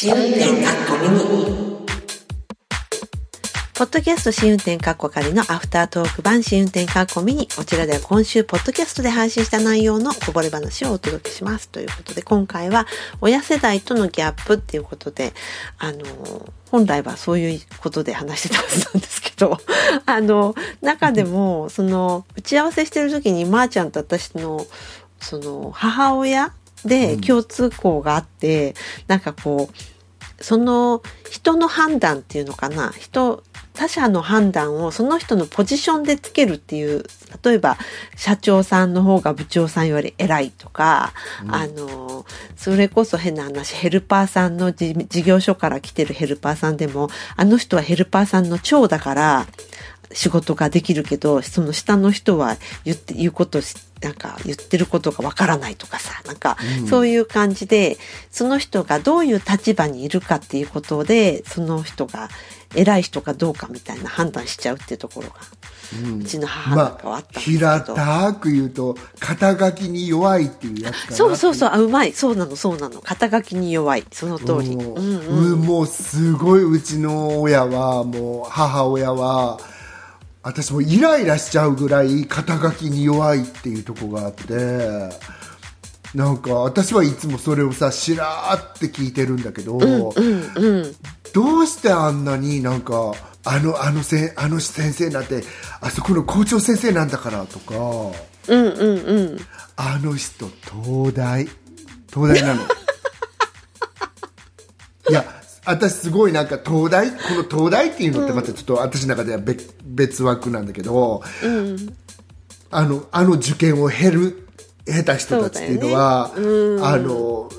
試運転かっこミニポッドキャスト試運転かっこ仮のアフタートーク版試運転かっこミニ。こちらでは今週、ポッドキャストで配信した内容のこぼれ話をお届けします。ということで、今回は親世代とのギャップっていうことで、あの、本来はそういうことで話してたはずなんですけど、あの、中でも、その、打ち合わせしてる時に、まー、あ、ちゃんと私の、その、母親で共通項があって、うん、なんかこう、その人の判断っていうのかな？人他者の判断をその人のポジションでつけるっていう、例えば社長さんの方が部長さんより偉いとか、うん、あの、それこそ変な話、ヘルパーさんの事業所から来てるヘルパーさんでも、あの人はヘルパーさんの長だから、仕事ができるけど、その下の人は言って、言うことなんか言ってることがわからないとかさ、なんかそういう感じで、その人がどういう立場にいるかっていうことで、その人が偉い人かどうかみたいな判断しちゃうっていうところが、うん、うちの母なんかはあったんですけど、まあ、平たく言うと肩書きに弱いっていうやつかなそうそうそうあうまい。そうなのそうなの。肩書きに弱い。その通り、うんうん、もうすごいうちの親はもう母親は私もイライラしちゃうぐらい肩書きに弱いっていうとこがあってなんか私はいつもそれをさしらーって聞いてるんだけど、うんうんうん、どうしてあんなになんかあのあのせあの先生なんてあそこの校長先生なんだからとか、うんうんうん、あの人東大東大なの。いや私すごいなんか東大この東大っていうのってまたちょっと私の中では別別枠なんだけど、うん、あのあの受験を経る経た人たちっていうのは、ね。うん、あの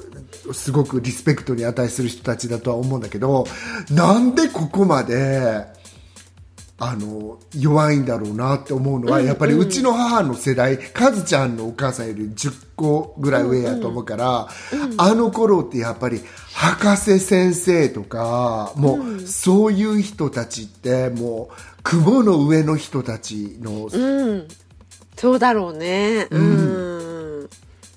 すごくリスペクトに値する人たちだとは思うんだけどなんでここまであの弱いんだろうなって思うのは、やっぱりうちの母の世代カズちゃんのお母さんより10個ぐらい上やと思うから、あの頃ってやっぱり博士先生とかもうそういう人たちってもう雲の上の人たちの、うん、そうだろうね。うん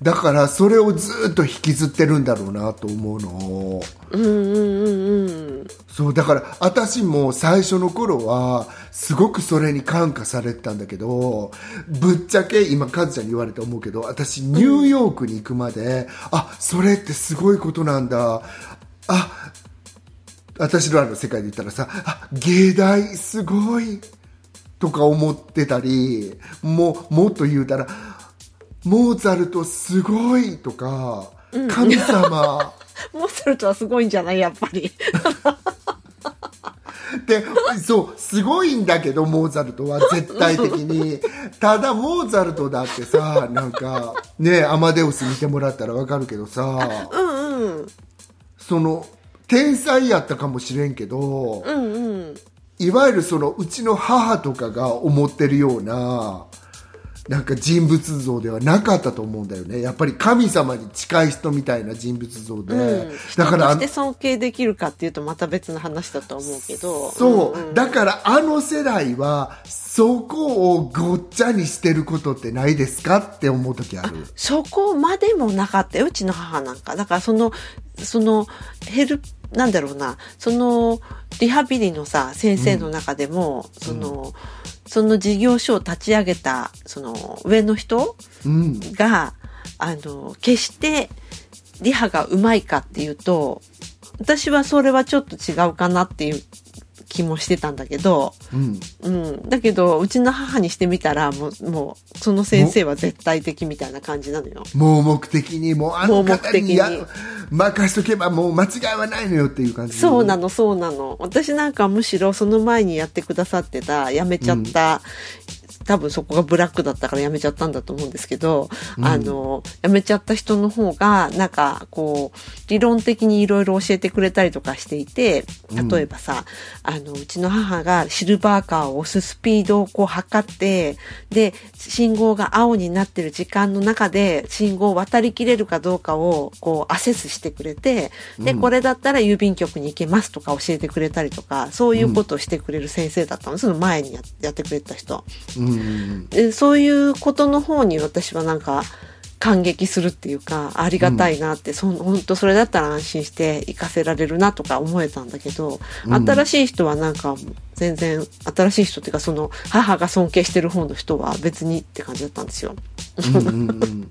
だからそれをずっと引きずってるんだろうなと思うの。うんうんうんうん。そうだから私も最初の頃はすごくそれに感化されてたんだけどぶっちゃけ今カズちゃんに言われて思うけど私ニューヨークに行くまで、うん、あそれってすごいことなんだ。あ私らの世界で言ったらさあ芸大すごいとか思ってたりももっと言うたらモーツァルトすごいとか、うん、神様。モーツァルトはすごいんじゃない？やっぱり。で、そう、すごいんだけど、モーツァルトは絶対的に。ただ、モーツァルトだってさ、なんか、ね、アマデウス見てもらったらわかるけどさ、うんうん。その、天才やったかもしれんけど、うんうん。いわゆるその、うちの母とかが思ってるような、なんか人物像ではなかったと思うんだよね。やっぱり神様に近い人みたいな人物像で、うん、だからして尊敬できるかっていうとまた別の話だと思うけど。そう、うんうん、だからあの世代はそこをごっちゃにしてることってないですかって思う時ある。そこまでもなかったようちの母なんか。だからそのそのヘルなんだろうな。そのリハビリのさ先生の中でも、うん、その、その事業所を立ち上げた、その上の人が、うん、あの、決してリハがうまいかっていうと、私はそれはちょっと違うかなっていう気もしてたんだけど、うん、うん、だけどうちの母にしてみたらもうもうその先生は絶対的みたいな感じなのよ。盲目的にもうあの方に任しとけばもう間違いはないのよっていう感じ。そうなのそうなの。私なんかむしろその前にやってくださってた辞めちゃった多分そこがブラックだったから辞めちゃったんだと思うんですけど、うん、あの、辞めちゃった人の方が、なんか、こう、理論的にいろいろ教えてくれたりとかしていて、例えばさ、うん、あの、うちの母がシルバーカーを押すスピードをこう測って、で、信号が青になってる時間の中で、信号を渡りきれるかどうかを、こう、アセスしてくれて、で、これだったら郵便局に行けますとか教えてくれたりとか、そういうことをしてくれる先生だったの。その前にやってくれた人。うんでそういうことの方に私はなんか感激するっていうか、ありがたいなって、そん本当それだったら安心して行かせられるなとか思えたんだけど、新しい人はなんか全然、新しい人っていうかその母が尊敬してる方の人は別にって感じだったんですよ。うんうんうん。ね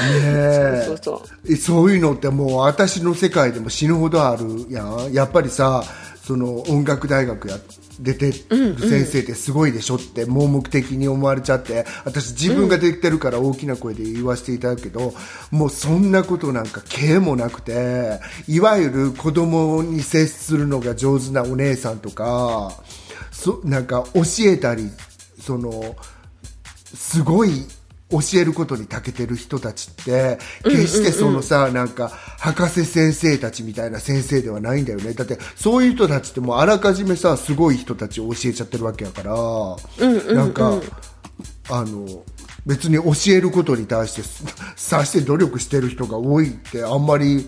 え。そうそう。えそういうのってもう私の世界でも死ぬほどあるやん。やっぱりさその音楽大学や出てる先生ってすごいでしょって盲目的に思われちゃって私自分ができてるから大きな声で言わせていただくけど、もうそんなことなんか経もなくていわゆる子供に接するのが上手なお姉さんとかそなんか教えたりそのすごい教えることに長けてる人たちって決してそのさ、なんか博士先生たちみたいな先生ではないんだよね。だってそういう人たちってもうあらかじめさすごい人たちを教えちゃってるわけやから、なんかあの別に教えることに対してさして努力してる人が多いってあんまりう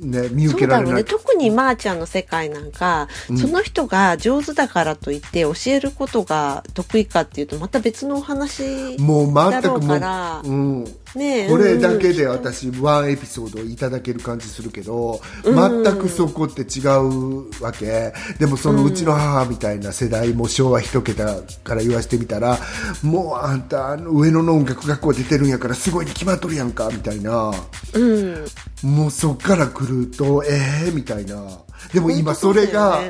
ね見受そうだろうね。けられない特にまーちゃんの世界なんか、その人が上手だからといって教えることが得意かっていうとまた別のお話もうだろう全くもうから、うん、ねえ。これだけでうん私ワンエピソードいただける感じするけど全くそこって違うわけ。でもそのうちの母みたいな世代も昭和一桁から言わせてみたらもうあんた上野の音楽学校出てるんやからすごいに決まっとるやんかみたいな。うん。もうそっから来るとええみたいな。でも今それが、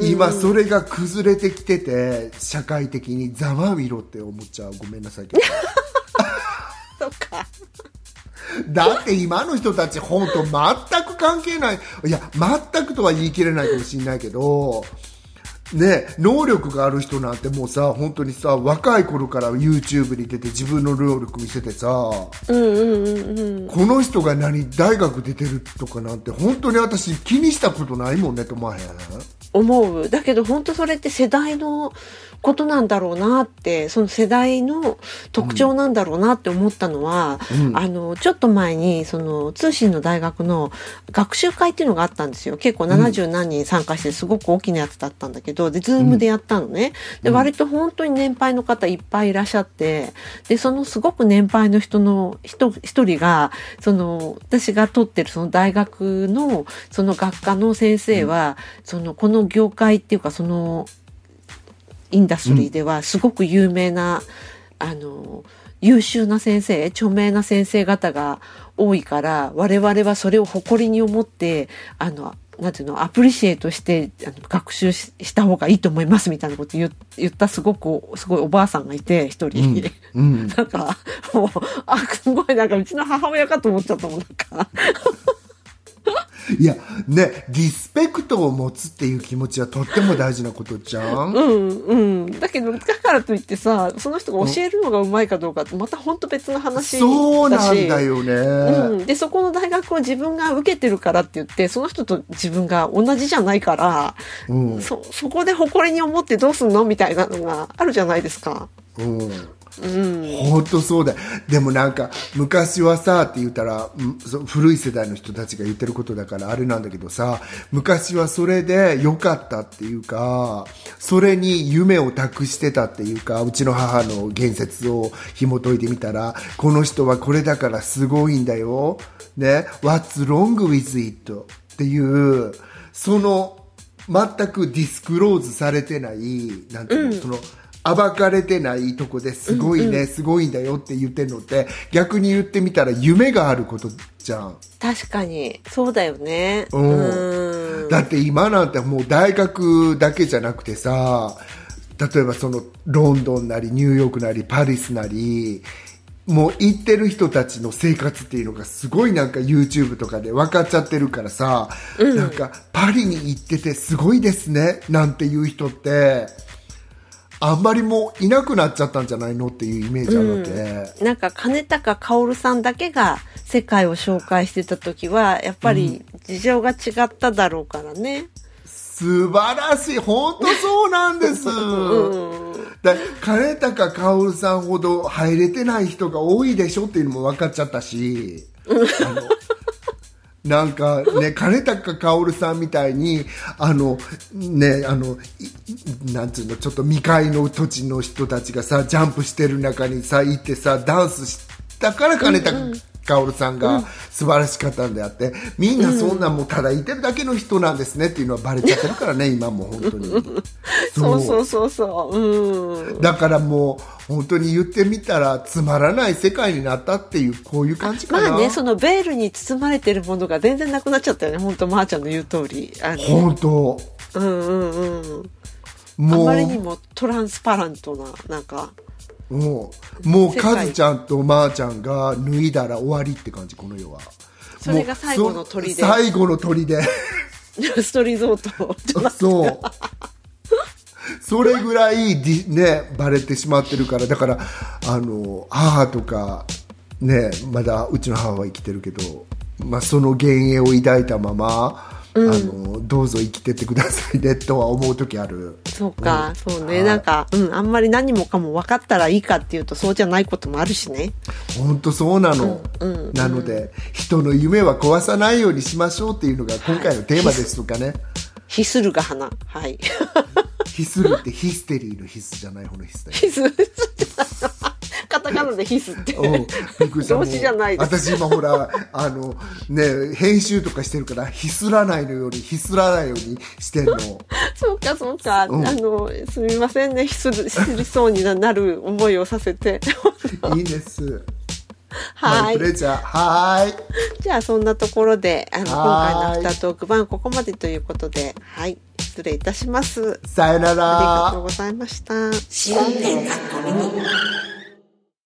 今それが崩れてきてて社会的にざまみろって思っちゃう。ごめんなさいけど そっか。だって今の人たち本当全く関係ないいや全くとは言い切れないかもしれないけどね能力がある人なんてもうさ本当にさ若い頃から YouTube に出て自分の能力見せてさうんうんうんうん。この人が何大学出てるとかなんて本当に私気にしたことないもんねと思わへん？思う。だけど本当それって世代のことなんだろうなって、その世代の特徴なんだろうなって思ったのは、うんあの、ちょっと前に、その通信の大学の学習会っていうのがあったんですよ。結構70何人参加してすごく大きなやつだったんだけど、で、ズームでやったのね。で、割と本当に年配の方いっぱいいらっしゃって、で、そのすごく年配の人の人、一人が、その、私が取ってるその大学の、その学科の先生は、その、この業界っていうか、その、 industry ではすごく有名な、あの、優秀な先生、著名な先生方が多いから、我々はそれを誇りに思って、あの、なんていうの、アプリシエイトしてあの学習しした方がいいと思いますみたいなこと言言ったすごく、すごいおばあさんがいて、一人。うん なんか、もう、あ、すごいなんかうちの母親かと思っちゃったもん、なんか。いやねリスペクトを持つっていう気持ちはとっても大事なことじゃん、うんうん。だけど、だからといってさ、その人が教えるのがうまいかどうかって、また本当別の話だし。そうなんだよね、うん、でそこの大学を自分が受けてるからって言ってその人と自分が同じじゃないから、うんそそこで誇りに思ってどうすんのみたいなのがあるじゃないですか。うんうん、本当そうだ。よでもなんか昔はさって言ったら古い世代の人たちが言ってることだからあれなんだけどさ昔はそれで良かったっていうかそれに夢を託してたっていうかうちの母の言説を紐解いてみたらこの人はこれだからすごいんだよ。ね。What's wrong with it? っていうその全くディスクローズされてないなんていうの、その暴かれてないとこですごいね、すごいんだよって言ってるのって逆に言ってみたら夢があることじゃん。確かに。そうだよね。うん。うん。だって今なんてもう大学だけじゃなくてさ例えばそのロンドンなりニューヨークなりパリスなりもう行ってる人たちの生活っていうのがすごいなんか YouTube とかで分かっちゃってるからさ、なんかパリに行っててすごいですねなんていう人ってあんまりもういなくなっちゃったんじゃないのっていうイメージあるわけ。なんか金高薫さんだけが世界を紹介してた時はやっぱり事情が違っただろうからね。素晴らしい。本当そうなんです、だ金高薫さんほど入れてない人が多いでしょっていうのも分かっちゃったし、あのなんかね、金高薫さんみたいに、あの、ね、あの、なんつうの、ちょっと未開の土地の人たちがさ、ジャンプしてる中にさ、行ってさ、ダンスしたから金高薫さんが素晴らしかったんであって、みんなそんなもうただいてるだけの人なんですねっていうのはバレちゃってるからね、今も本当に。そう。そう。そうそう。うん。だからもう、本当に言ってみたらつまらない世界になったっていうこういう感じかな。まあねそのベールに包まれてるものが全然なくなっちゃったよね。本当まー、あ、ちゃんの言う通り。本当。うんうんうん。もう。あまりにもトランスパラントななんかもうもうカズちゃんとまーちゃんが脱いだら終わりって感じこの世は。それが最後の鳥で最後の鳥でストリゾートそう。それぐらいねバレてしまってるからだからあの母とかねまだうちの母は生きてるけど、まあ、その幻影を抱いたままうん、あのどうぞ生きててくださいねとは思う時ある。そうか、うん、そうね、なんか、うん、あんまり何もかも分かったらいいかっていうとそうじゃないこともあるしね。本当そうなの、うん、なので人の夢は壊さないようにしましょうっていうのが今回のテーマですとかね、ヒスルが花。はい。ヒスルってヒステリーのヒスじゃない方のヒスだよ。ヒスカタカナでヒスって。動詞じゃない私今ほら、あの、ね、編集とかしてるから、ヒスらないのように、ヒスらないようにしてんの。そうか、そうか。うん、あの、すみませんね、ヒスりそうになる思いをさせて。いいです。はい。プレジャー。はい。じゃあ、そんなところで、あの、今回のアフタートーク版、ここまでということで、はい。失礼いたします。さよなら。ありがとうございました。